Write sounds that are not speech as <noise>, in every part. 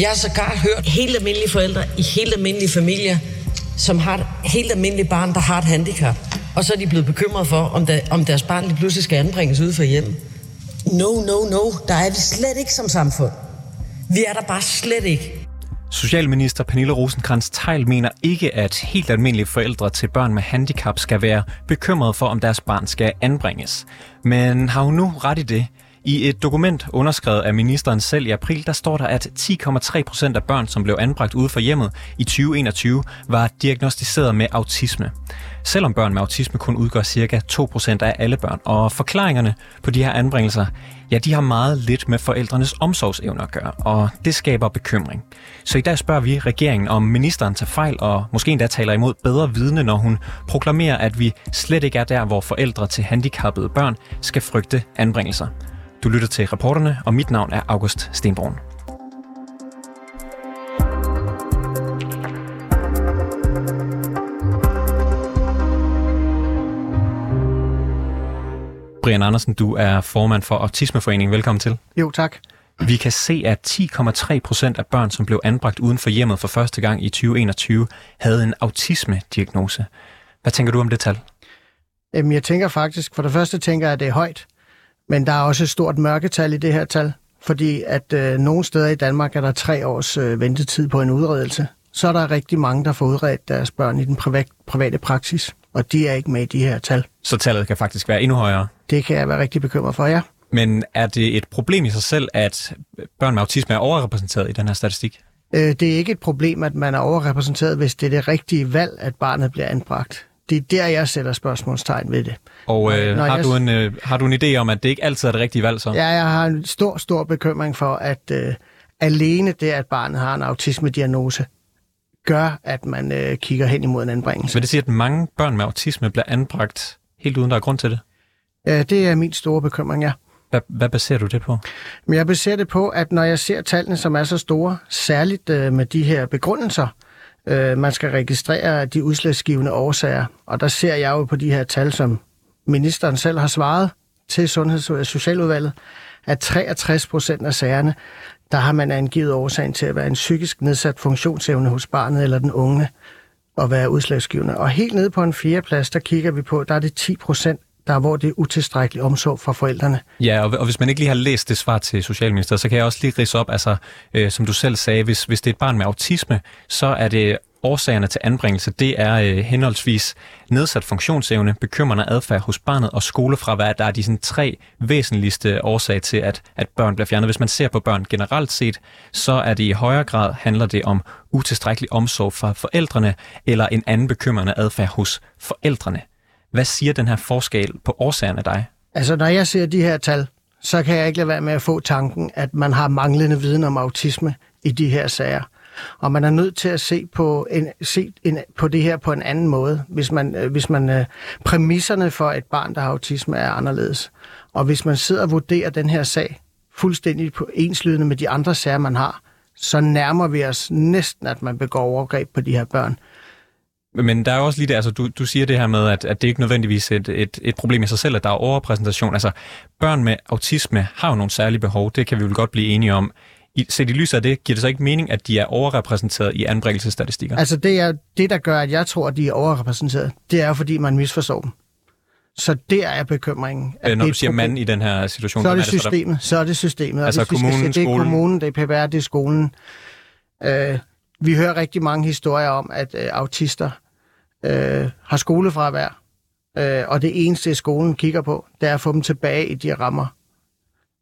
Jeg har sågar hørt helt almindelige forældre i helt almindelige familier, som har et helt almindeligt barn, der har et handicap. Og så er de blevet bekymret for, om, der, om deres barn lige pludselig skal anbringes ude for hjem. No, no, no. Der er vi slet ikke som samfund. Vi er der bare slet ikke. Socialminister Pernille rosenkrantz teil mener ikke, at helt almindelige forældre til børn med handicap skal være bekymrede for, om deres barn skal anbringes. Men har hun nu ret i det? I et dokument underskrevet af ministeren selv i april, der står der, at 10,3 procent af børn, som blev anbragt ude for hjemmet i 2021, var diagnostiseret med autisme. Selvom børn med autisme kun udgør ca. 2 procent af alle børn. Og forklaringerne på de her anbringelser, ja, de har meget lidt med forældrenes omsorgsevner at gøre, og det skaber bekymring. Så i dag spørger vi regeringen, om ministeren tager fejl og måske endda taler imod bedre vidne, når hun proklamerer, at vi slet ikke er der, hvor forældre til handicappede børn skal frygte anbringelser. Du lytter til reporterne, og mit navn er August Stenbrun. Brian Andersen, du er formand for Autismeforeningen. Velkommen til. Jo, tak. Vi kan se, at 10,3 procent af børn, som blev anbragt uden for hjemmet for første gang i 2021, havde en autisme-diagnose. Hvad tænker du om det tal? Jamen, jeg tænker faktisk, for det første tænker jeg, at det er højt. Men der er også et stort mørketal i det her tal, fordi at øh, nogle steder i Danmark er der tre års øh, ventetid på en udredelse. Så er der rigtig mange, der får udredt deres børn i den privat, private praksis, og de er ikke med i de her tal. Så tallet kan faktisk være endnu højere? Det kan jeg være rigtig bekymret for, ja. Men er det et problem i sig selv, at børn med autisme er overrepræsenteret i den her statistik? Øh, det er ikke et problem, at man er overrepræsenteret, hvis det er det rigtige valg, at barnet bliver anbragt. Det er der, jeg sætter spørgsmålstegn ved det. Og øh, har, jeg... du en, øh, har du en idé om, at det ikke altid er det rigtige valg så? Ja, jeg har en stor, stor bekymring for, at øh, alene det, at barnet har en autisme-diagnose, gør, at man øh, kigger hen imod en anbringelse. Vil det sige, at mange børn med autisme bliver anbragt helt uden der er grund til det? Ja, det er min store bekymring, ja. Hvad, hvad baserer du det på? Men jeg baserer det på, at når jeg ser tallene, som er så store, særligt øh, med de her begrundelser, øh, man skal registrere de udslagsgivende årsager, og der ser jeg jo på de her tal, som ministeren selv har svaret til Sundheds- og Socialudvalget, at 63 procent af sagerne, der har man angivet årsagen til at være en psykisk nedsat funktionsevne hos barnet eller den unge og være udslagsgivende. Og helt nede på en fjerde plads, der kigger vi på, der er det 10 procent der hvor det er utilstrækkelig omsorg fra forældrene. Ja, og, og hvis man ikke lige har læst det svar til Socialministeriet, så kan jeg også lige rise op, altså øh, som du selv sagde, hvis, hvis det er et barn med autisme, så er det årsagerne til anbringelse, det er øh, henholdsvis nedsat funktionsevne, bekymrende adfærd hos barnet og skolefravær. Der er de sådan, tre væsentligste årsager til, at, at børn bliver fjernet. Hvis man ser på børn generelt set, så er det i højere grad handler det om utilstrækkelig omsorg fra forældrene eller en anden bekymrende adfærd hos forældrene. Hvad siger den her forskel på årsagerne dig? Altså, når jeg ser de her tal, så kan jeg ikke lade være med at få tanken, at man har manglende viden om autisme i de her sager. Og man er nødt til at se på, en, se en, på det her på en anden måde, hvis man, øh, hvis man øh, præmisserne for et barn, der har autisme, er anderledes. Og hvis man sidder og vurderer den her sag fuldstændig på enslydende med de andre sager, man har, så nærmer vi os næsten, at man begår overgreb på de her børn. Men der er også lige det, altså du, du siger det her med, at, at det ikke nødvendigvis er et, et, et problem i sig selv, at der er overrepræsentation. Altså børn med autisme har jo nogle særlige behov, det kan vi vel godt blive enige om. I, set i lyset af det, giver det så ikke mening, at de er overrepræsenteret i anbringelsesstatistikker? Altså det, er, det, der gør, at jeg tror, at de er overrepræsenteret, det er fordi man misforstår dem. Så der er bekymringen. At Når du siger mand i den her situation, så er det, er det systemet. Så, der... så er det systemet. Altså kommunen, se, det er kommunen, det er PPR, det er skolen. Øh, vi hører rigtig mange historier om, at øh, autister øh, har skolefravær, øh, og det eneste, skolen kigger på, det er at få dem tilbage i de rammer.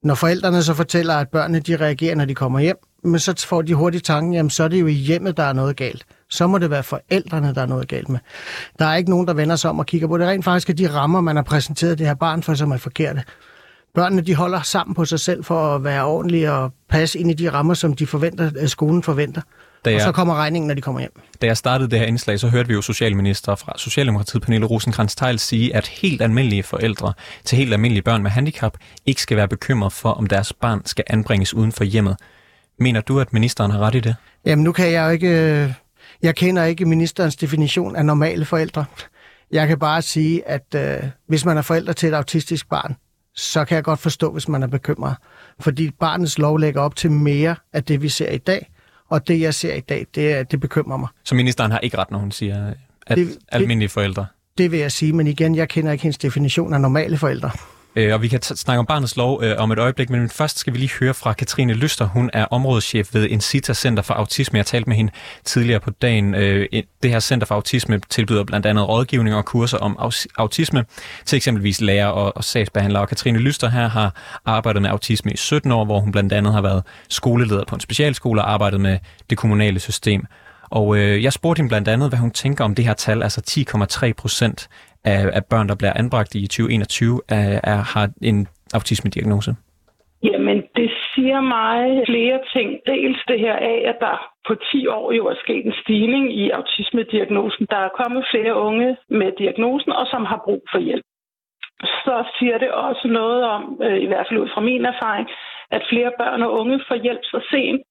Når forældrene så fortæller, at børnene de reagerer, når de kommer hjem, men så får de hurtigt tanken, jamen så er det jo i hjemmet, der er noget galt. Så må det være forældrene, der er noget galt med. Der er ikke nogen, der vender sig om og kigger på det. Rent faktisk er de rammer, man har præsenteret det her barn for, som er forkerte. Børnene de holder sammen på sig selv for at være ordentlige og passe ind i de rammer, som de forventer, øh, skolen forventer. Da jeg, og så kommer regningen, når de kommer hjem. Da jeg startede det her indslag, så hørte vi jo Socialminister fra Socialdemokratiet, Pernille rosenkrantz teil sige, at helt almindelige forældre til helt almindelige børn med handicap ikke skal være bekymret for, om deres barn skal anbringes uden for hjemmet. Mener du, at ministeren har ret i det? Jamen, nu kan jeg jo ikke... Øh, jeg kender ikke ministerens definition af normale forældre. Jeg kan bare sige, at øh, hvis man er forældre til et autistisk barn, så kan jeg godt forstå, hvis man er bekymret. Fordi barnets lov lægger op til mere af det, vi ser i dag – Og det, jeg ser i dag, det, det bekymrer mig. Så ministeren har ikke ret, når hun siger, at det, almindelige forældre? Det vil jeg sige, men igen, jeg kender ikke hendes definition af normale forældre. Øh, og vi kan snakke om barnets lov øh, om et øjeblik, men først skal vi lige høre fra Katrine Lyster. Hun er områdeschef ved Incita Center for Autisme. Jeg talte med hende tidligere på dagen. Øh, det her Center for Autisme tilbyder blandt andet rådgivning og kurser om autisme til eksempelvis lærer og, og sagsbehandlere. Og Katrine Lyster her har arbejdet med autisme i 17 år, hvor hun blandt andet har været skoleleder på en specialskole og arbejdet med det kommunale system. Og øh, jeg spurgte hende blandt andet, hvad hun tænker om det her tal, altså 10,3 procent af, af børn, der bliver anbragt i 2021, er, er, har en autisme-diagnose? Jamen, det siger mig flere ting. Dels det her af, at der på 10 år jo er sket en stigning i autisme-diagnosen. Der er kommet flere unge med diagnosen, og som har brug for hjælp. Så siger det også noget om, øh, i hvert fald ud fra min erfaring, at flere børn og unge får hjælp så sent,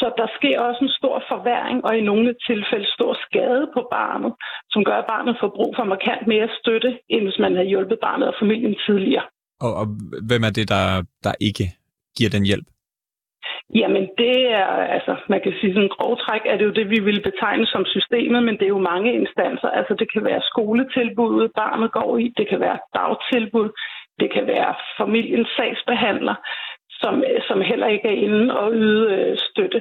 så der sker også en stor forværing og i nogle tilfælde stor skade på barnet, som gør, at barnet får brug for markant mere støtte, end hvis man har hjulpet barnet og familien tidligere. Og, og hvem er det, der, der ikke giver den hjælp? Jamen det er, altså man kan sige sådan en grovtræk, er det jo det, vi vil betegne som systemet, men det er jo mange instanser. Altså det kan være skoletilbuddet, barnet går i, det kan være dagtilbud, det kan være familiens sagsbehandler, som, som heller ikke er inde og yde øh, støtte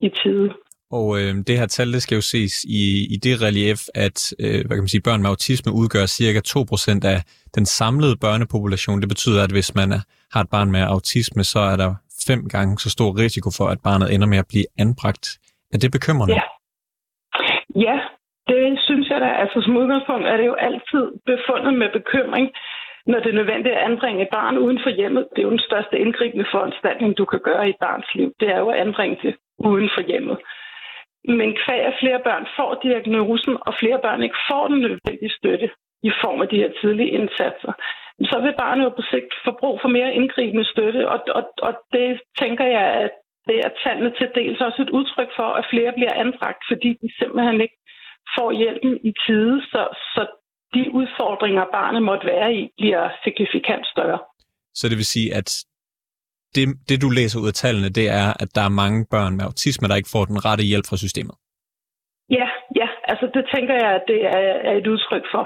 i tide. Og øh, det her tal, det skal jo ses i, i det relief, at øh, hvad kan man sige, børn med autisme udgør cirka 2% af den samlede børnepopulation. Det betyder, at hvis man er, har et barn med autisme, så er der fem gange så stor risiko for, at barnet ender med at blive anbragt. Er det bekymrende? Ja, ja det synes jeg da. Altså som udgangspunkt er det jo altid befundet med bekymring når det er nødvendigt at anbringe et barn uden for hjemmet. Det er jo den største indgribende foranstaltning, du kan gøre i et barns liv. Det er jo at anbringe det uden for hjemmet. Men kvæg at flere børn får diagnosen, og flere børn ikke får den nødvendige støtte i form af de her tidlige indsatser, så vil barnet jo på sigt få brug for mere indgribende støtte, og, og, og det tænker jeg, at det er tallene til dels også et udtryk for, at flere bliver anbragt, fordi de simpelthen ikke får hjælpen i tide, så, så de udfordringer, barnet måtte være i, bliver signifikant større. Så det vil sige, at det, det, du læser ud af tallene, det er, at der er mange børn med autisme, der ikke får den rette hjælp fra systemet? Ja, ja. Altså det tænker jeg, at det er, er et udtryk for.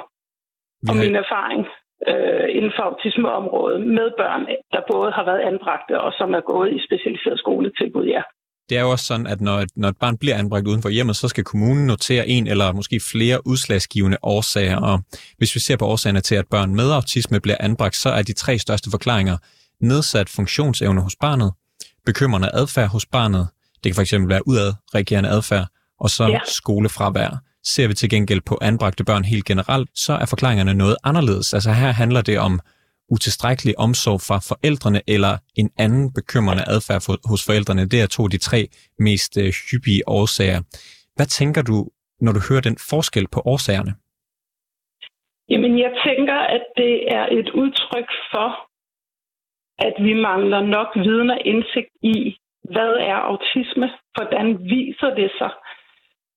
Vi og min erfaring øh, inden for autismeområdet med børn, der både har været anbragte og som er gået i specialiseret skoletilbud, ja. Det er jo også sådan, at når et, når et barn bliver anbragt uden for hjemmet, så skal kommunen notere en eller måske flere udslagsgivende årsager. Og hvis vi ser på årsagerne til, at børn med autisme bliver anbragt, så er de tre største forklaringer nedsat funktionsevne hos barnet, bekymrende adfærd hos barnet, det kan fx være udadreagerende adfærd, og så ja. skolefravær. Ser vi til gengæld på anbragte børn helt generelt, så er forklaringerne noget anderledes. Altså her handler det om utilstrækkelig omsorg fra forældrene eller en anden bekymrende adfærd hos forældrene. Det er to af de tre mest øh, hyppige årsager. Hvad tænker du, når du hører den forskel på årsagerne? Jamen, jeg tænker, at det er et udtryk for, at vi mangler nok viden og indsigt i, hvad er autisme? Hvordan viser det sig?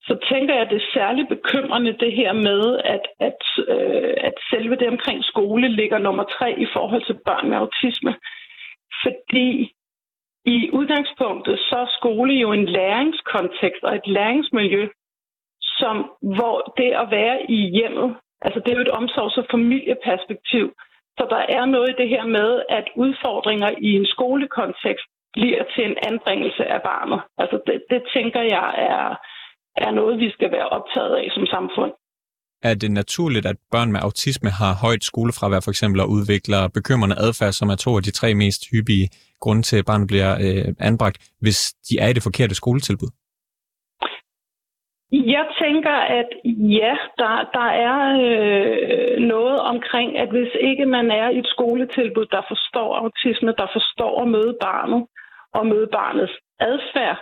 Så tænker jeg, at det er særligt bekymrende det her med, at, at, øh, at selve det omkring skole ligger nummer tre i forhold til børn med autisme. Fordi i udgangspunktet, så er skole jo en læringskontekst og et læringsmiljø, som, hvor det at være i hjemmet, altså det er jo et omsorgs- og familieperspektiv, så der er noget i det her med, at udfordringer i en skolekontekst bliver til en anbringelse af barnet. Altså det, det tænker jeg er, er noget, vi skal være optaget af som samfund. Er det naturligt, at børn med autisme har højt skolefravær for eksempel og udvikler bekymrende adfærd, som er to af de tre mest hyppige grunde til, at barnet bliver øh, anbragt, hvis de er i det forkerte skoletilbud? Jeg tænker, at ja, der, der er øh, noget omkring, at hvis ikke man er i et skoletilbud, der forstår autisme, der forstår at møde barnet og møde barnets adfærd,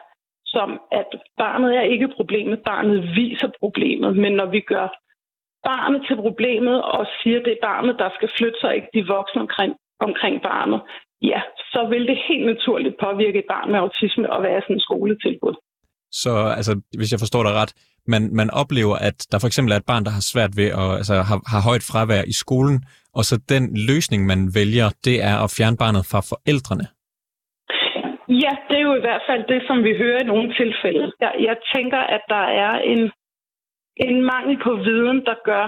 som at barnet er ikke problemet, barnet viser problemet. Men når vi gør barnet til problemet og siger, det er barnet, der skal flytte sig, ikke de voksne omkring, omkring barnet, ja, så vil det helt naturligt påvirke et barn med autisme at være sådan en skoletilbud. Så altså, hvis jeg forstår dig ret, man, man oplever, at der for eksempel er et barn, der har svært ved at altså, har, har højt fravær i skolen, og så den løsning, man vælger, det er at fjerne barnet fra forældrene. Ja, det er jo i hvert fald det, som vi hører i nogle tilfælde. Jeg, jeg tænker, at der er en, en mangel på viden, der gør,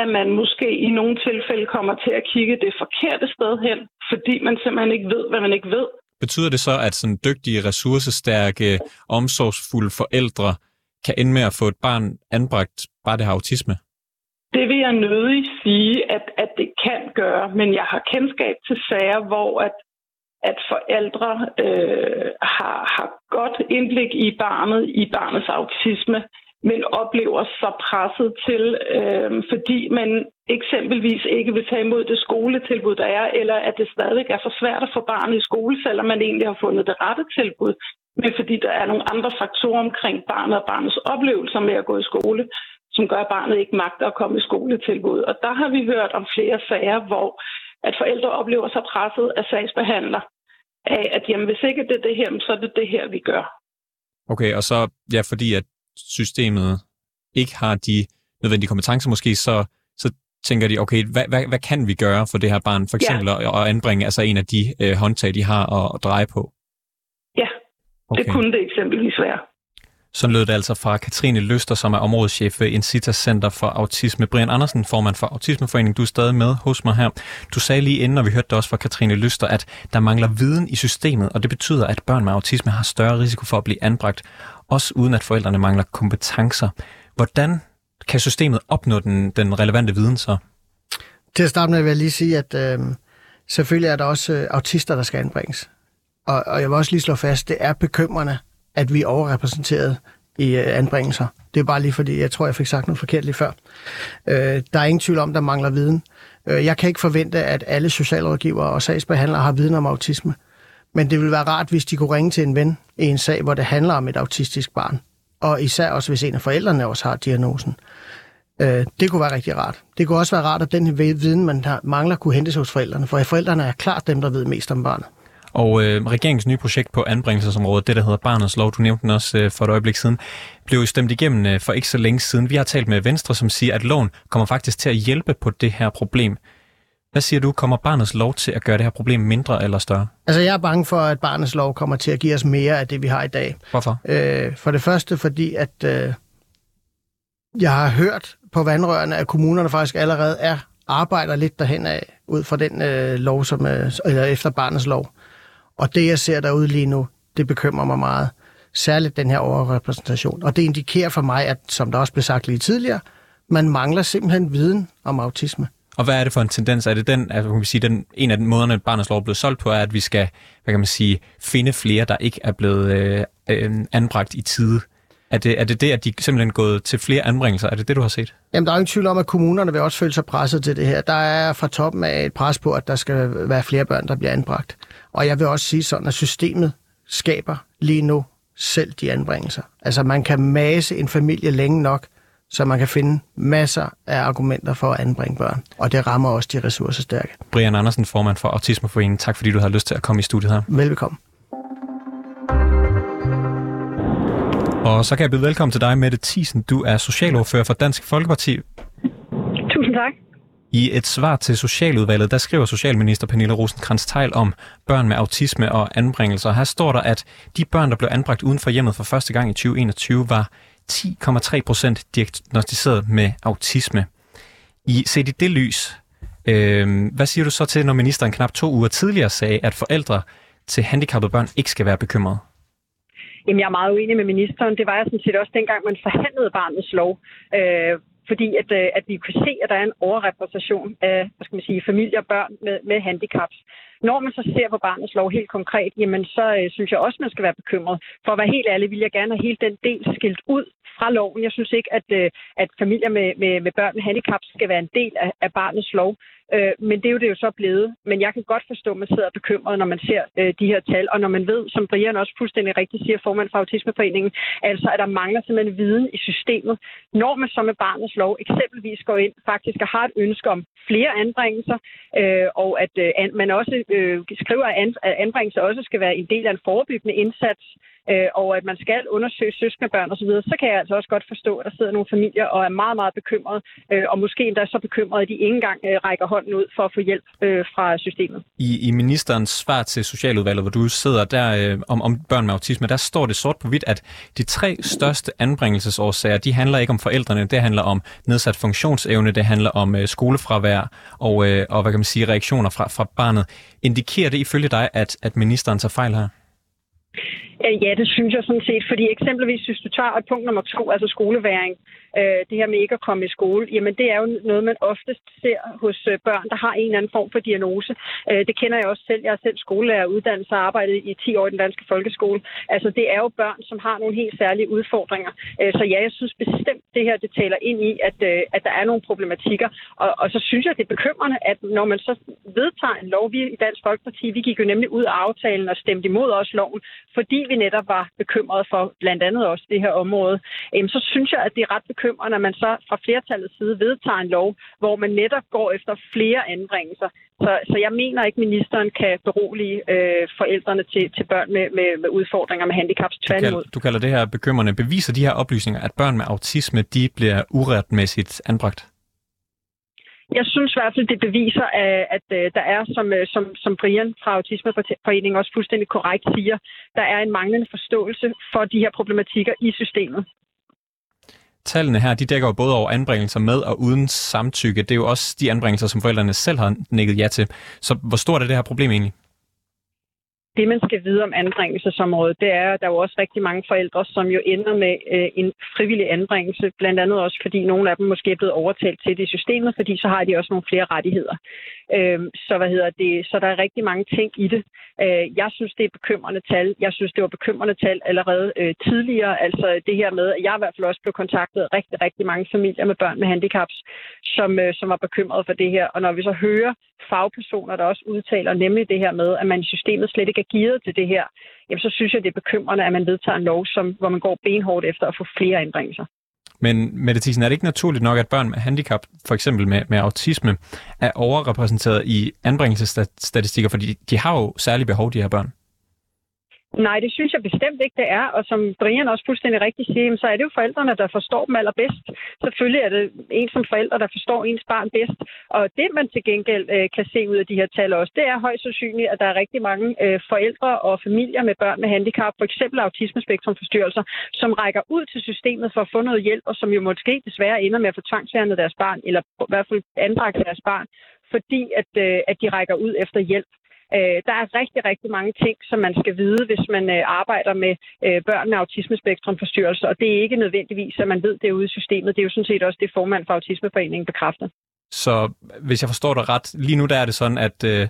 at man måske i nogle tilfælde kommer til at kigge det forkerte sted hen, fordi man simpelthen ikke ved, hvad man ikke ved. Betyder det så, at sådan dygtige, ressourcestærke, omsorgsfulde forældre kan ende med at få et barn anbragt, bare det har autisme? Det vil jeg nødig sige, at, at det kan gøre, men jeg har kendskab til sager, hvor at, at forældre øh, har, har godt indblik i barnet, i barnets autisme, men oplever sig presset til, øh, fordi man eksempelvis ikke vil tage imod det skoletilbud, der er, eller at det stadig er for svært at få barnet i skole, selvom man egentlig har fundet det rette tilbud, men fordi der er nogle andre faktorer omkring barnet og barnets oplevelser med at gå i skole, som gør, at barnet ikke magter at komme i skoletilbud. Og der har vi hørt om flere sager, hvor at forældre oplever sig presset af sagsbehandler af, at jamen, hvis ikke det er det her, så er det det her, vi gør. Okay, og så, ja, fordi at systemet ikke har de nødvendige kompetencer måske, så, så tænker de, okay, hvad, hvad, hvad kan vi gøre for det her barn? For eksempel ja. at, at anbringe altså en af de øh, håndtag, de har at, at dreje på. Ja, okay. det kunne det eksempelvis være. Så lød det altså fra Katrine Løster, som er områdeschef ved Incita Center for Autisme. Brian Andersen, formand for Autismeforeningen, du er stadig med hos mig her. Du sagde lige inden, og vi hørte det også fra Katrine Løster, at der mangler viden i systemet, og det betyder, at børn med autisme har større risiko for at blive anbragt, også uden at forældrene mangler kompetencer. Hvordan kan systemet opnå den, den relevante viden så? Til at starte med vil jeg lige sige, at øh, selvfølgelig er der også øh, autister, der skal anbringes. Og, og jeg vil også lige slå fast, det er bekymrende, at vi er overrepræsenteret i øh, anbringelser. Det er bare lige fordi, jeg tror, jeg fik sagt noget forkert lige før. Øh, der er ingen tvivl om, der mangler viden. Øh, jeg kan ikke forvente, at alle socialrådgivere og sagsbehandlere har viden om autisme. Men det ville være rart, hvis de kunne ringe til en ven i en sag, hvor det handler om et autistisk barn. Og især også, hvis en af forældrene også har diagnosen. Øh, det kunne være rigtig rart. Det kunne også være rart, at den viden, man mangler, kunne hentes hos forældrene. For forældrene er klart dem, der ved mest om barnet. Og øh, regeringens nye projekt på anbringelsesområdet, det der hedder Barnets Lov, du nævnte den også øh, for et øjeblik siden, blev jo stemt igennem øh, for ikke så længe siden. Vi har talt med Venstre, som siger, at loven kommer faktisk til at hjælpe på det her problem. Hvad siger du, kommer barnets lov til at gøre det her problem mindre eller større? Altså jeg er bange for, at barnets lov kommer til at give os mere af det, vi har i dag. Hvorfor? Øh, for det første, fordi at øh, jeg har hørt på vandrørene, at kommunerne faktisk allerede er arbejder lidt derhen af, ud fra den øh, lov, som er, eller efter barnets lov. Og det, jeg ser derude lige nu, det bekymrer mig meget. Særligt den her overrepræsentation. Og det indikerer for mig, at som der også blev sagt lige tidligere, man mangler simpelthen viden om autisme. Og hvad er det for en tendens? Er det den, altså, kan vi sige, den, en af den måderne, barnets lov er blevet solgt på, er, at vi skal, hvad kan man sige, finde flere, der ikke er blevet øh, øh, anbragt i tide? Er det, er det det, at de simpelthen er gået til flere anbringelser? Er det det, du har set? Jamen, der er ingen tvivl om, at kommunerne vil også føle sig presset til det her. Der er fra toppen af et pres på, at der skal være flere børn, der bliver anbragt. Og jeg vil også sige sådan, at systemet skaber lige nu selv de anbringelser. Altså, man kan mase en familie længe nok, så man kan finde masser af argumenter for at anbringe børn. Og det rammer også de ressourcestærke. Brian Andersen, formand for Autismeforeningen. Tak fordi du har lyst til at komme i studiet her. Velkommen. Og så kan jeg byde velkommen til dig, Mette Thiesen. Du er socialordfører for Dansk Folkeparti. Tusind tak. I et svar til Socialudvalget, der skriver Socialminister Pernille rosenkrantz teil om børn med autisme og anbringelser. Her står der, at de børn, der blev anbragt uden for hjemmet for første gang i 2021, var 10,3 procent diagnostiseret med autisme. I set i det lys, øh, hvad siger du så til, når ministeren knap to uger tidligere sagde, at forældre til handicappede børn ikke skal være bekymrede? Jamen, jeg er meget uenig med ministeren. Det var jeg sådan set også dengang, man forhandlede barnets lov. Øh, fordi at, øh, at vi kan se, at der er en overrepræsentation af hvad skal man sige, familier og børn med, med handicaps. Når man så ser på barnets lov helt konkret, jamen så øh, synes jeg også, man skal være bekymret. For at være helt ærlig, vil jeg gerne have hele den del skilt ud fra loven. Jeg synes ikke, at, øh, at familier med, med, med børn med handicaps skal være en del af, af barnets lov. Øh, men det er jo det er jo så blevet. Men jeg kan godt forstå, at man sidder bekymret, når man ser øh, de her tal, og når man ved, som Brian også fuldstændig rigtigt siger, formand for Autismeforeningen, altså at der mangler simpelthen viden i systemet. Når man så med barnets lov eksempelvis går ind faktisk og har et ønske om flere anbringelser, øh, og at øh, man også øh, skriver, at anbringelser også skal være en del af en forebyggende indsats, øh, og at man skal undersøge søskendebørn osv., så, så kan jeg altså også godt forstå, at der sidder nogle familier og er meget, meget bekymrede, øh, og måske endda så bekymrede, at de ikke engang øh, rækker hånden ud for at få hjælp øh, fra systemet. I, I ministerens svar til Socialudvalget, hvor du sidder der øh, om, om børn med autisme, der står det sort på hvidt, at de tre største anbringelsesårsager, de handler ikke om forældrene, det handler om nedsat funktionsevne, det handler om øh, skolefravær og, øh, og hvad kan man sige, reaktioner fra, fra barnet. Indikerer det ifølge dig, at, at ministeren tager fejl her? Ja, det synes jeg sådan set, fordi eksempelvis, hvis du tager et punkt nummer to, altså skoleværing, øh, det her med ikke at komme i skole, jamen det er jo noget, man oftest ser hos øh, børn, der har en eller anden form for diagnose. Øh, det kender jeg også selv. Jeg er selv skolelærer uddannet og arbejdet i 10 år i den danske folkeskole. Altså det er jo børn, som har nogle helt særlige udfordringer. Øh, så ja, jeg synes bestemt, det her det taler ind i, at, øh, at der er nogle problematikker. Og, og så synes jeg, det er bekymrende, at når man så vedtager en lov, vi i Dansk Folkeparti, vi gik jo nemlig ud af aftalen og stemte imod også loven, fordi vi netop var bekymrede for blandt andet også det her område, øh, så synes jeg, at det er ret bekymrende når man så fra flertallets side vedtager en lov, hvor man netop går efter flere anbringelser. Så, så jeg mener ikke, at ministeren kan berolige øh, forældrene til, til børn med, med, med udfordringer med handicaps tværtimod. Du, du kalder det her bekymrende. Beviser de her oplysninger, at børn med autisme de bliver uretmæssigt anbragt? Jeg synes i hvert fald, det beviser, øh, at, at der er, som, øh, som, som Brian fra Autismeforeningen også fuldstændig korrekt siger, der er en manglende forståelse for de her problematikker i systemet tallene her, de dækker jo både over anbringelser med og uden samtykke. Det er jo også de anbringelser, som forældrene selv har nikket ja til. Så hvor stort er det her problem egentlig? Det, man skal vide om anbringelsesområdet, det er, at der er jo også rigtig mange forældre, som jo ender med øh, en frivillig anbringelse, blandt andet også fordi nogle af dem måske er blevet overtalt til det i systemet, fordi så har de også nogle flere rettigheder. Øh, så hvad hedder det? Så der er rigtig mange ting i det. Øh, jeg synes, det er bekymrende tal. Jeg synes, det var bekymrende tal allerede øh, tidligere. Altså det her med, at jeg i hvert fald også blev kontaktet af rigtig, rigtig mange familier med børn med handicaps, som, øh, som var bekymrede for det her. Og når vi så hører fagpersoner, der også udtaler nemlig det her med, at man i systemet slet ikke er gearet til det her, jamen så synes jeg, det er bekymrende, at man vedtager en lov, som, hvor man går benhårdt efter at få flere anbringelser. Men Mette Thyssen, er det ikke naturligt nok, at børn med handicap, for eksempel med, med autisme, er overrepræsenteret i anbringelsesstatistikker, fordi de har jo særlige behov, de her børn? Nej, det synes jeg bestemt ikke, det er. Og som Brian også fuldstændig rigtigt siger, så er det jo forældrene, der forstår dem allerbedst. Selvfølgelig er det en som forældre, der forstår ens barn bedst. Og det, man til gengæld øh, kan se ud af de her tal også, det er højst sandsynligt, at der er rigtig mange øh, forældre og familier med børn med handicap, for eksempel autismespektrumforstyrrelser, som rækker ud til systemet for at få noget hjælp, og som jo måske desværre ender med at få tvangsfjernet deres barn, eller i hvert fald anbragt deres barn, fordi at, øh, at de rækker ud efter hjælp. Øh, der er rigtig, rigtig mange ting, som man skal vide, hvis man øh, arbejder med øh, børn med autismespektrumforstyrrelser, og det er ikke nødvendigvis, at man ved det ude i systemet. Det er jo sådan set også det formand for Autismeforeningen bekræfter. Så hvis jeg forstår dig ret, lige nu der er det sådan, at øh,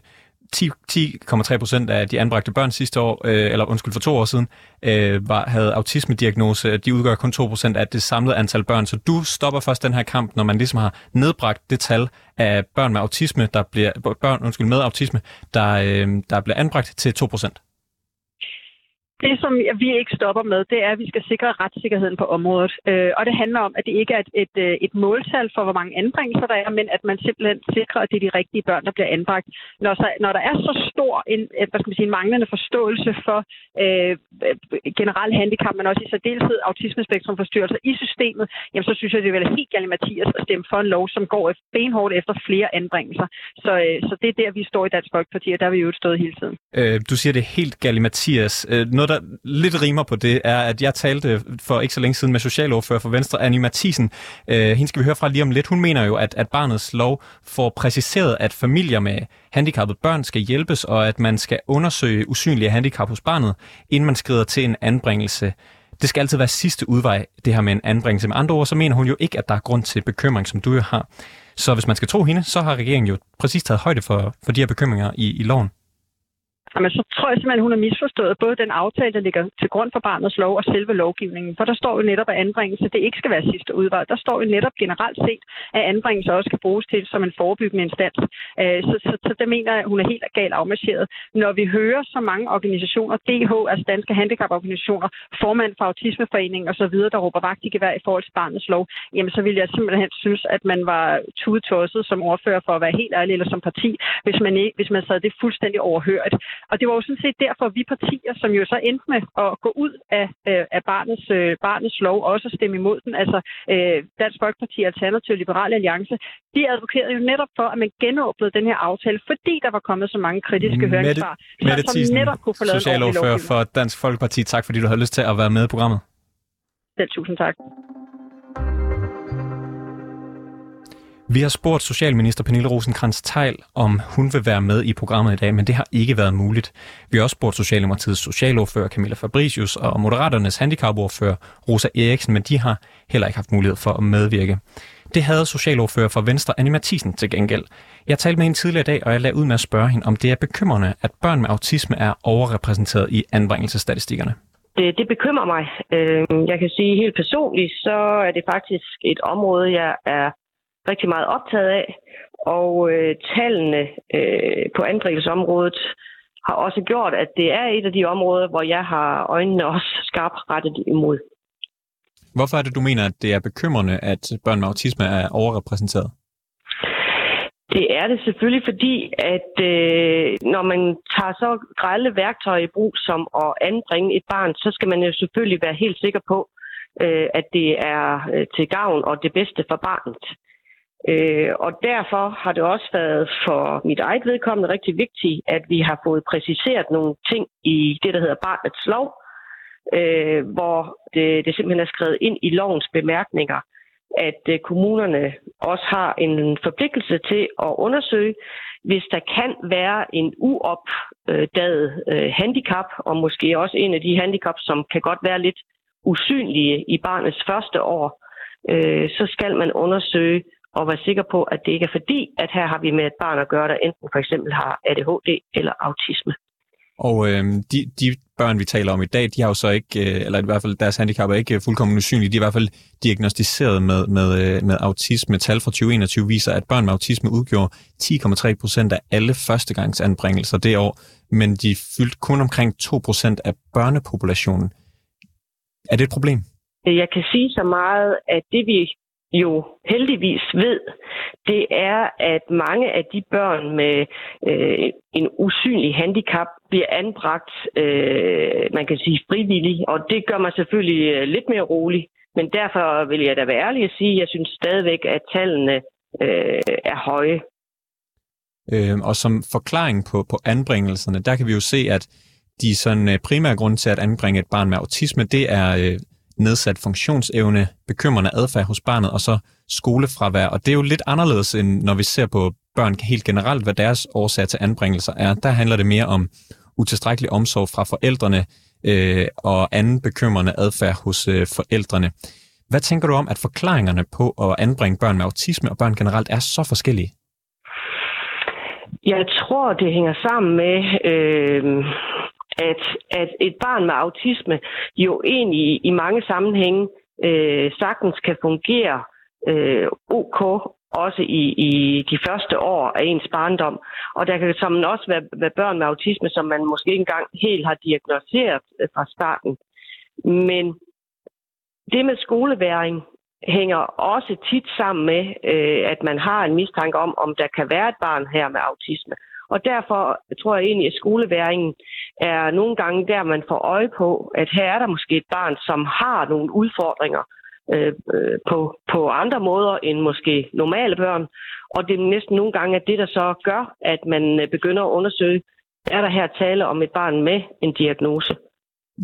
10,3 procent af de anbragte børn sidste år, øh, eller undskyld, for to år siden, øh, var, havde autismediagnose. De udgør kun 2 procent af det samlede antal børn. Så du stopper først den her kamp, når man ligesom har nedbragt det tal af børn med autisme, der bliver, børn, undskyld, med autisme, der, øh, der bliver anbragt til 2 procent. Det, som vi ikke stopper med, det er, at vi skal sikre retssikkerheden på området. Øh, og det handler om, at det ikke er et, et, øh, et måltal for, hvor mange anbringelser der er, men at man simpelthen sikrer, at det er de rigtige børn, der bliver anbragt. Når, så, når der er så stor en, øh, hvad skal man sige, en manglende forståelse for øh, generel handicap, men også i særdeleshed autismespektrumforstyrrelser i systemet, jamen så synes jeg, det er vel helt galt Mathias at stemme for en lov, som går benhårdt efter flere anbringelser. Så, øh, så det er der, vi står i Dansk Folkeparti, og der har vi jo stået hele tiden. Øh, du siger det helt galt Mathias. Øh, noget, der lidt rimer på det, er, at jeg talte for ikke så længe siden med socialordfører for Venstre, Annie Mathisen. Øh, hende skal vi høre fra lige om lidt. Hun mener jo, at, at barnets lov får præciseret, at familier med handicappede børn skal hjælpes, og at man skal undersøge usynlige handicap hos barnet, inden man skrider til en anbringelse. Det skal altid være sidste udvej, det her med en anbringelse. Med andre ord, så mener hun jo ikke, at der er grund til bekymring, som du jo har. Så hvis man skal tro hende, så har regeringen jo præcis taget højde for, for de her bekymringer i, i loven. Jamen, så tror jeg simpelthen, hun har misforstået både den aftale, der ligger til grund for barnets lov og selve lovgivningen. For der står jo netop, at anbringelse det ikke skal være sidste udvej. Der står jo netop generelt set, at anbringelse også skal bruges til som en forebyggende instans. Øh, så, så, så det mener jeg, at hun er helt galt afmarcheret. Når vi hører så mange organisationer, DH, altså Danske Handicaporganisationer, formand for Autismeforeningen osv., der råber vagt i gevær i forhold til barnets lov, jamen så vil jeg simpelthen synes, at man var tudetosset som ordfører for at være helt ærlig eller som parti, hvis man, ikke, hvis man sad det fuldstændig overhørt. Og det var jo sådan set derfor, at vi partier, som jo så endte med at gå ud af, øh, af barnets, øh, barnets lov, også stemme imod den, altså øh, Dansk Folkeparti, Alternativ Liberale Alliance, de advokerede jo netop for, at man genåbnede den her aftale, fordi der var kommet så mange kritiske høringssvar, Mette som netop kunne få lavet socialordfører for Dansk Folkeparti. Tak fordi du havde lyst til at være med i programmet. Selv tusind tak. Vi har spurgt Socialminister Pernille rosenkrantz teil om hun vil være med i programmet i dag, men det har ikke været muligt. Vi har også spurgt Socialdemokratiets socialordfører Camilla Fabricius og Moderaternes handicapordfører Rosa Eriksen, men de har heller ikke haft mulighed for at medvirke. Det havde socialordfører for Venstre Anne Mathisen til gengæld. Jeg talte med hende tidligere i dag, og jeg lagde ud med at spørge hende, om det er bekymrende, at børn med autisme er overrepræsenteret i anbringelsesstatistikkerne. Det, det bekymrer mig. Øhm, jeg kan sige helt personligt, så er det faktisk et område, jeg er rigtig meget optaget af. Og øh, tallene øh, på anbringelsesområdet har også gjort, at det er et af de områder, hvor jeg har øjnene også skarpt rettet imod. Hvorfor er det, du mener, at det er bekymrende, at børn med autisme er overrepræsenteret? Det er det selvfølgelig, fordi at øh, når man tager så grælde værktøjer i brug som at anbringe et barn, så skal man jo selvfølgelig være helt sikker på, øh, at det er øh, til gavn og det bedste for barnet. Øh, og derfor har det også været for mit eget vedkommende rigtig vigtigt, at vi har fået præciseret nogle ting i det, der hedder barnets lov, øh, hvor det, det simpelthen er skrevet ind i lovens bemærkninger, at øh, kommunerne også har en forpligtelse til at undersøge, hvis der kan være en uopdaget øh, handicap, og måske også en af de handicap, som kan godt være lidt usynlige i barnets første år, øh, så skal man undersøge og være sikker på, at det ikke er fordi, at her har vi med et barn at gøre, der enten for eksempel har ADHD eller autisme. Og øh, de, de børn, vi taler om i dag, de har jo så ikke, øh, eller i hvert fald deres handicap er ikke fuldkommen usynlige, de er i hvert fald diagnostiseret med, med, øh, med autisme. Tal fra 2021 viser, at børn med autisme udgjorde 10,3 procent af alle førstegangsanbringelser det år, men de fyldte kun omkring 2 procent af børnepopulationen. Er det et problem? Jeg kan sige så meget, at det vi jo heldigvis ved, det er, at mange af de børn med øh, en usynlig handicap bliver anbragt, øh, man kan sige frivilligt, og det gør mig selvfølgelig øh, lidt mere rolig. Men derfor vil jeg da være ærlig at sige, at jeg synes stadigvæk, at tallene øh, er høje. Øh, og som forklaring på, på anbringelserne, der kan vi jo se, at de sådan øh, primære grund til at anbringe et barn med autisme, det er øh, nedsat funktionsevne, bekymrende adfærd hos barnet, og så skolefravær. Og det er jo lidt anderledes, end når vi ser på børn helt generelt, hvad deres årsager til anbringelser er. Der handler det mere om utilstrækkelig omsorg fra forældrene øh, og anden bekymrende adfærd hos øh, forældrene. Hvad tænker du om, at forklaringerne på at anbringe børn med autisme og børn generelt er så forskellige? Jeg tror, det hænger sammen med, øh, at, at et barn med autisme jo egentlig i mange sammenhænge øh, sagtens kan fungere øh, ok også i, i de første år af ens barndom. Og der kan som også være, være børn med autisme, som man måske ikke engang helt har diagnosticeret øh, fra starten. Men det med skoleværing hænger også tit sammen med, øh, at man har en mistanke om, om der kan være et barn her med autisme. Og derfor tror jeg egentlig, at skoleværingen er nogle gange der, man får øje på, at her er der måske et barn, som har nogle udfordringer øh, øh på, på andre måder end måske normale børn. Og det er næsten nogle gange at det, der så gør, at man øh, begynder at undersøge, er der her tale om et barn med en diagnose.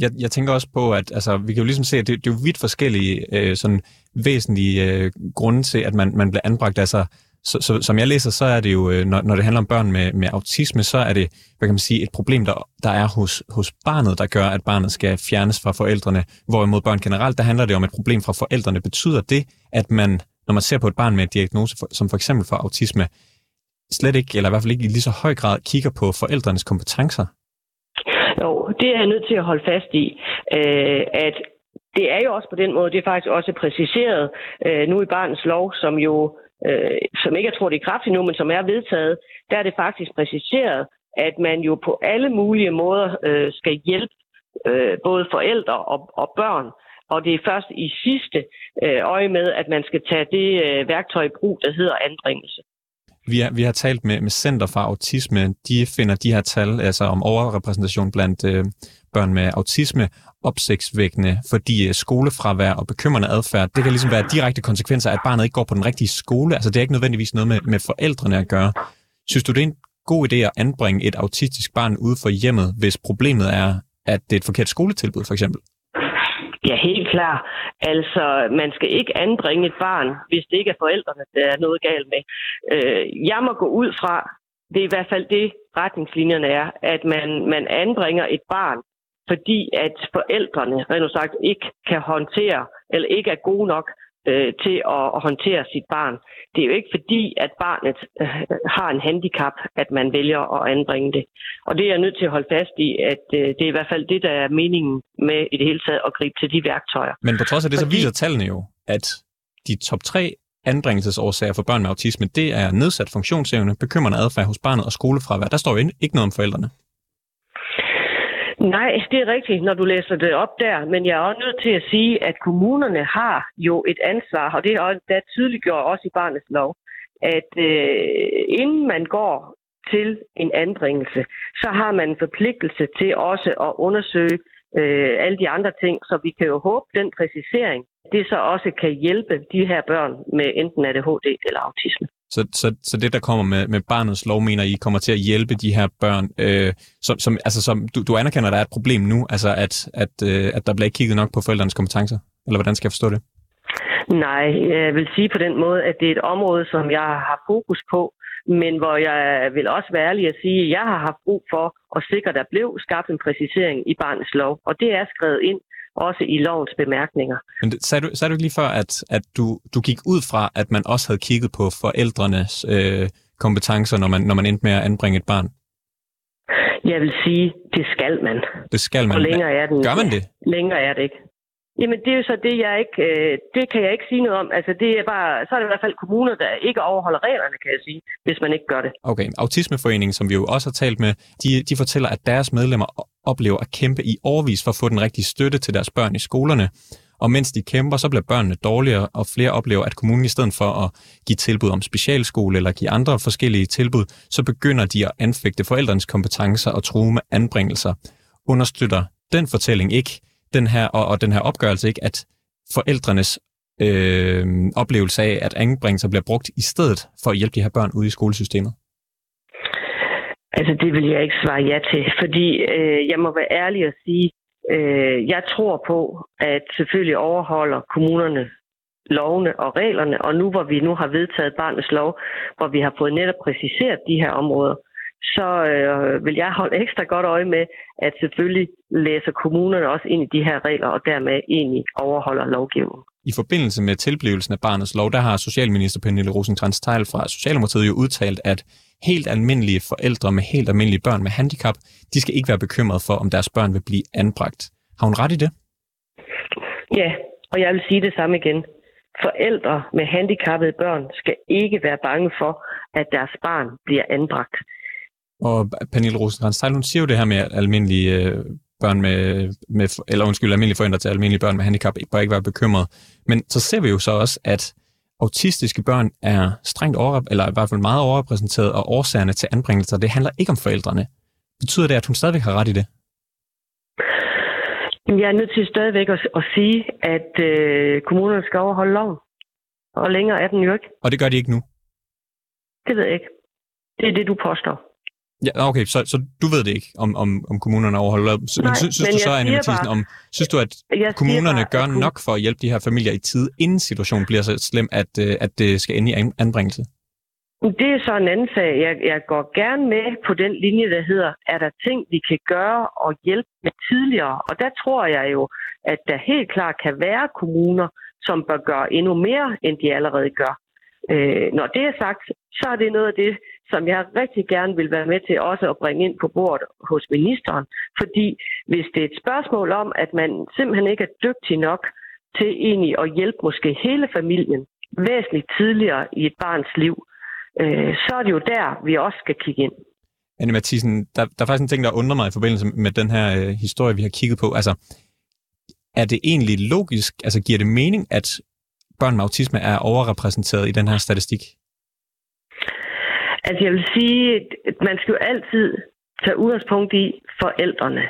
Jeg, jeg tænker også på, at altså, vi kan jo ligesom se, at det, det er jo vidt forskellige øh, sådan væsentlige øh, grunde til, at man, man bliver anbragt. Altså, så, så, som jeg læser, så er det jo, øh, når, når det handler om børn med, med autisme, så er det, hvad kan man sige, et problem, der, der er hos, hos barnet, der gør, at barnet skal fjernes fra forældrene. Hvorimod børn generelt, der handler det om et problem fra forældrene. Betyder det, at man, når man ser på et barn med en diagnose, for, som for eksempel for autisme, slet ikke, eller i hvert fald ikke i lige så høj grad, kigger på forældrenes kompetencer? Jo, det er jeg nødt til at holde fast i, øh, at det er jo også på den måde, det er faktisk også præciseret øh, nu i barnets lov, som jo øh, som ikke er trådt i kraft endnu, men som er vedtaget, der er det faktisk præciseret, at man jo på alle mulige måder øh, skal hjælpe øh, både forældre og, og børn. Og det er først i sidste øh, øje med, at man skal tage det øh, værktøj i brug, der hedder anbringelse. Vi har, vi har talt med, med Center for Autisme. De finder de her tal altså om overrepræsentation blandt øh, børn med autisme opsigtsvækkende, fordi øh, skolefravær og bekymrende adfærd, det kan ligesom være direkte konsekvenser af, at barnet ikke går på den rigtige skole. Altså det er ikke nødvendigvis noget med, med forældrene at gøre. Synes du, det er en god idé at anbringe et autistisk barn ude for hjemmet, hvis problemet er, at det er et forkert skoletilbud, for eksempel? Ja, helt klar. Altså, man skal ikke anbringe et barn, hvis det ikke er forældrene, der er noget galt med. Øh, jeg må gå ud fra, det er i hvert fald det, retningslinjerne er, at man, man anbringer et barn, fordi at forældrene, rent sagt, ikke kan håndtere, eller ikke er gode nok øh, til at, at håndtere sit barn. Det er jo ikke fordi, at barnet øh, har en handicap, at man vælger at anbringe det. Og det er jeg nødt til at holde fast i, at øh, det er i hvert fald det, der er meningen med i det hele taget at gribe til de værktøjer. Men på trods af det, fordi... så viser tallene jo, at de top tre anbringelsesårsager for børn med autisme, det er nedsat funktionsevne, bekymrende adfærd hos barnet og skolefravær. Der står jo ikke noget om forældrene. Nej, det er rigtigt, når du læser det op der, men jeg er også nødt til at sige, at kommunerne har jo et ansvar, og det er der tydeliggjort også i barnets lov, at øh, inden man går til en anbringelse, så har man en forpligtelse til også at undersøge øh, alle de andre ting, så vi kan jo håbe, den præcisering, det så også kan hjælpe de her børn med enten ADHD eller autisme. Så, så, så det, der kommer med, med barnets lov, mener I kommer til at hjælpe de her børn, øh, som, som, altså, som du, du anerkender, at der er et problem nu, altså at, at, øh, at der bliver ikke kigget nok på forældrenes kompetencer? Eller hvordan skal jeg forstå det? Nej, jeg vil sige på den måde, at det er et område, som jeg har fokus på, men hvor jeg vil også være ærlig at sige, at jeg har haft brug for at sikre, at der blev skabt en præcisering i barnets lov, og det er skrevet ind også i lovens bemærkninger. Men det, sagde, du, sagde du lige før, at, at du, du gik ud fra, at man også havde kigget på forældrenes øh, kompetencer, når man, når man endte med at anbringe et barn? Jeg vil sige, det skal man. Det skal man. Og længere er den. Gør man det? Længere er det ikke. Jamen, det er jo så det, jeg ikke, øh, det kan jeg ikke sige noget om. Altså, det er bare, så er det i hvert fald kommuner, der ikke overholder reglerne, kan jeg sige, hvis man ikke gør det. Okay, Autismeforeningen, som vi jo også har talt med, de, de fortæller, at deres medlemmer oplever at kæmpe i årvis for at få den rigtige støtte til deres børn i skolerne. Og mens de kæmper, så bliver børnene dårligere, og flere oplever, at kommunen i stedet for at give tilbud om specialskole eller give andre forskellige tilbud, så begynder de at anfægte forældrenes kompetencer og true med anbringelser. Understøtter den fortælling ikke, den her, og, og den her opgørelse ikke, at forældrenes øh, oplevelse af, at anbringelser bliver brugt i stedet for at hjælpe de her børn ude i skolesystemet? Altså, det vil jeg ikke svare ja til, fordi øh, jeg må være ærlig at sige, øh, jeg tror på, at selvfølgelig overholder kommunerne lovene og reglerne, og nu hvor vi nu har vedtaget barnets lov, hvor vi har fået netop præciseret de her områder, så øh, vil jeg holde ekstra godt øje med, at selvfølgelig læser kommunerne også ind i de her regler, og dermed egentlig overholder lovgivningen. I forbindelse med tilblivelsen af barnets lov, der har Socialminister Pernille rosenkrantz teil fra Socialdemokratiet jo udtalt, at helt almindelige forældre med helt almindelige børn med handicap, de skal ikke være bekymrede for, om deres børn vil blive anbragt. Har hun ret i det? Ja, og jeg vil sige det samme igen. Forældre med handicappede børn skal ikke være bange for, at deres barn bliver anbragt. Og Pernille rosenkrantz hun siger jo det her med, at almindelige øh, børn med, med, eller undskyld, almindelige forældre til almindelige børn med handicap bør ikke være bekymret. Men så ser vi jo så også, at autistiske børn er strengt over, eller i hvert fald meget overrepræsenteret, og årsagerne til anbringelser, det handler ikke om forældrene. Betyder det, at hun stadigvæk har ret i det? Jeg er nødt til stadigvæk at, at sige, at øh, kommunerne skal overholde loven. Og længere er den jo ikke. Og det gør de ikke nu? Det ved jeg ikke. Det er det, du påstår. Ja, okay, så, så du ved det ikke, om, om, om kommunerne overholder Nej, men synes, synes men du så, Anne Mathisen, om, synes du, at kommunerne bare, gør at nok for at hjælpe de her familier i tid, inden situationen bliver så slem, at, øh, at det skal ende i anbringelse? Det er så en anden sag. Jeg, jeg går gerne med på den linje, der hedder, er der ting, vi kan gøre og hjælpe med tidligere? Og der tror jeg jo, at der helt klart kan være kommuner, som bør gøre endnu mere, end de allerede gør. Øh, når det er sagt, så er det noget af det, som jeg rigtig gerne vil være med til også at bringe ind på bordet hos ministeren. Fordi hvis det er et spørgsmål om, at man simpelthen ikke er dygtig nok til egentlig at hjælpe måske hele familien væsentligt tidligere i et barns liv, øh, så er det jo der, vi også skal kigge ind. Anne Mathisen, der, der er faktisk en ting, der undrer mig i forbindelse med den her øh, historie, vi har kigget på. Altså, er det egentlig logisk, altså giver det mening, at børn med autisme er overrepræsenteret i den her statistik? Altså jeg vil sige, at man skal jo altid tage udgangspunkt i forældrene.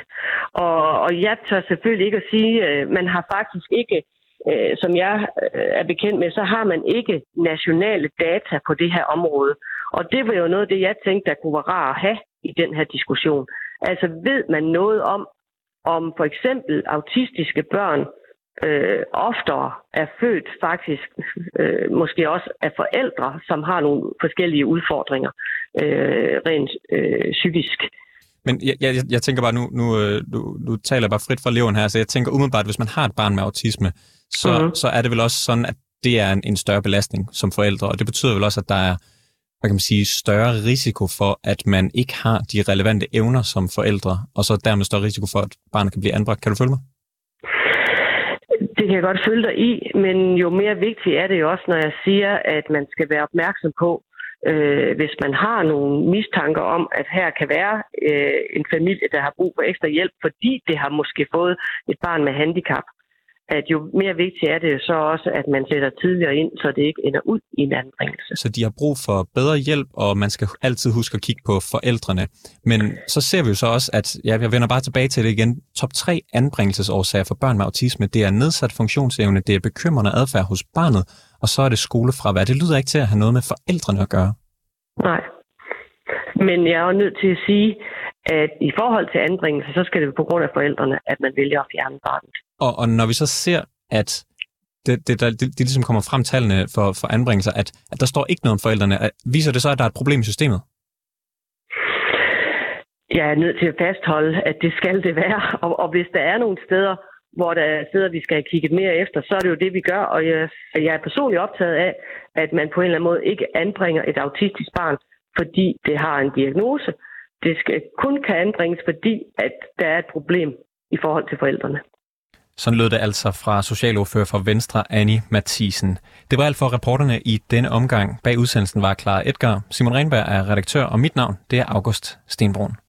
Og, og jeg tør selvfølgelig ikke at sige, at man har faktisk ikke, øh, som jeg øh, er bekendt med, så har man ikke nationale data på det her område. Og det var jo noget af det, jeg tænkte, der kunne være rart at have i den her diskussion. Altså ved man noget om, om for eksempel autistiske børn øh, oftere er født faktisk øh, måske også af forældre, som har nogle forskellige udfordringer øh, rent øh, psykisk. Men jeg, jeg, jeg tænker bare, nu, nu, øh, nu, nu taler jeg bare frit fra leveren her, så jeg tænker umiddelbart, hvis man har et barn med autisme, så, mm-hmm. så er det vel også sådan, at det er en, en større belastning som forældre, og det betyder vel også, at der er hvad kan man sige, større risiko for, at man ikke har de relevante evner som forældre, og så dermed større risiko for, at barnet kan blive anbragt. Kan du følge mig? Det kan jeg godt følge dig i, men jo mere vigtigt er det jo også, når jeg siger, at man skal være opmærksom på, øh, hvis man har nogle mistanker om, at her kan være øh, en familie, der har brug for ekstra hjælp, fordi det har måske fået et barn med handicap, at jo mere vigtigt er det så også, at man sætter tidligere ind, så det ikke ender ud i en anbringelse. Så de har brug for bedre hjælp, og man skal altid huske at kigge på forældrene. Men så ser vi jo så også, at ja, jeg vender bare tilbage til det igen. Top 3 anbringelsesårsager for børn med autisme, det er nedsat funktionsevne, det er bekymrende adfærd hos barnet, og så er det skolefravær. Det lyder ikke til at have noget med forældrene at gøre. Nej. Men jeg er jo nødt til at sige, at i forhold til anbringelse, så skal det på grund af forældrene, at man vælger at fjerne barnet. Og, og når vi så ser, at det, det, der, det, det ligesom kommer frem tallene for, for anbringelser, at, at der står ikke noget om forældrene, viser det så, at der er et problem i systemet? Jeg er nødt til at fastholde, at det skal det være. <laughs> Og, og hvis der er nogle steder, hvor der er steder, vi skal have kigget mere efter, så er det jo det, vi gør. Og jeg, jeg er personligt optaget af, at man på en eller anden måde ikke anbringer et autistisk barn, fordi det har en diagnose. Det skal kun kan anbringes, fordi at der er et problem i forhold til forældrene. Sådan lød det altså fra socialordfører for Venstre, Annie Mathisen. Det var alt for reporterne i denne omgang. Bag udsendelsen var Clara Edgar. Simon Renberg er redaktør, og mit navn det er August Stenbrun.